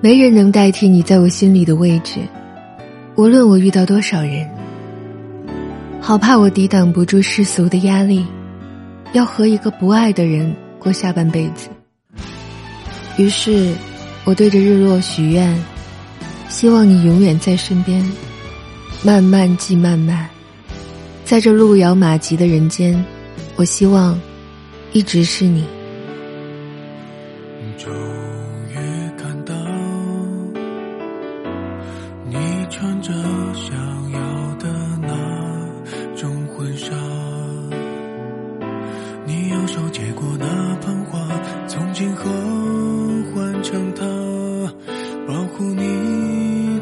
没人能代替你在我心里的位置，无论我遇到多少人。好怕我抵挡不住世俗的压力，要和一个不爱的人过下半辈子。于是，我对着日落许愿，希望你永远在身边。漫漫即漫漫，在这路遥马急的人间，我希望一直是你。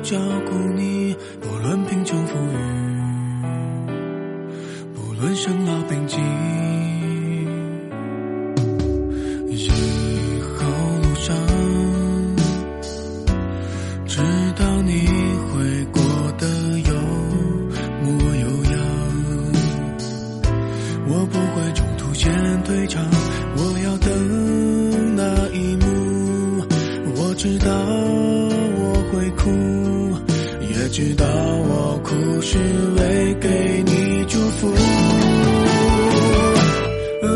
照顾你，不论贫穷富裕，不论生老病疾。以后路上，知道你会过得有模有样。我不会中途先退场，我要等那一幕。我知道我会哭，知道我哭是为给你祝福。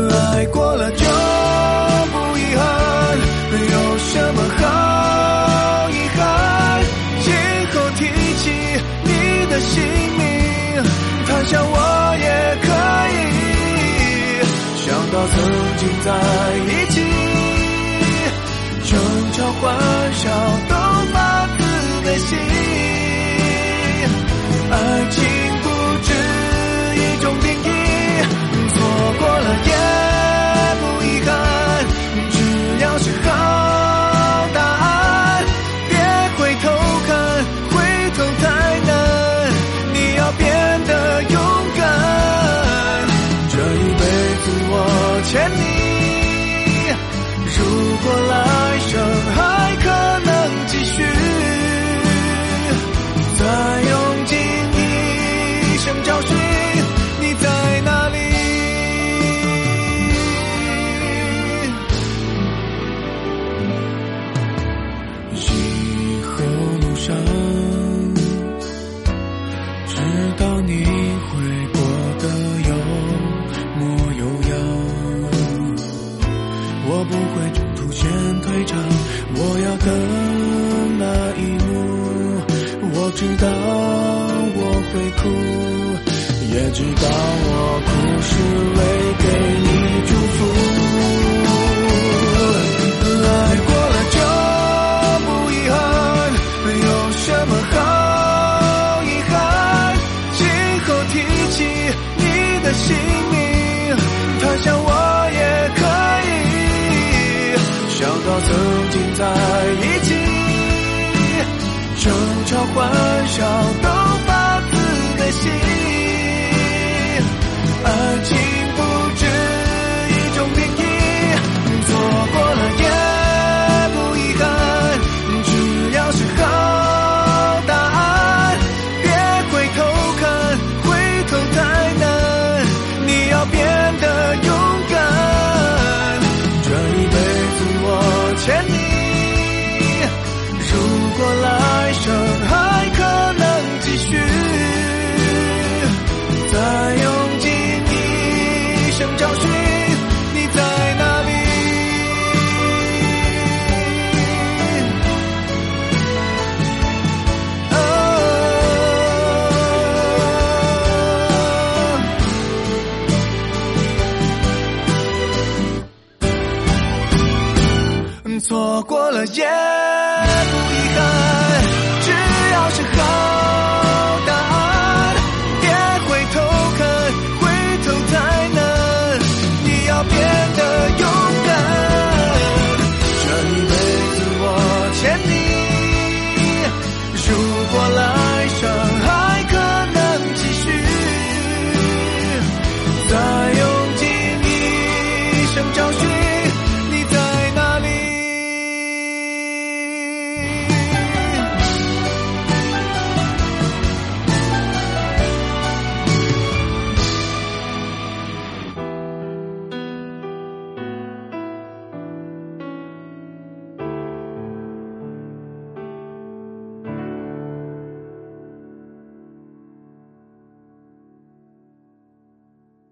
爱过了就不遗憾，有什么好遗憾？今后提起你的姓名，谈笑我也可以。想到曾经在一先到曾经在一起。争吵欢笑都发自内心，熬过了夜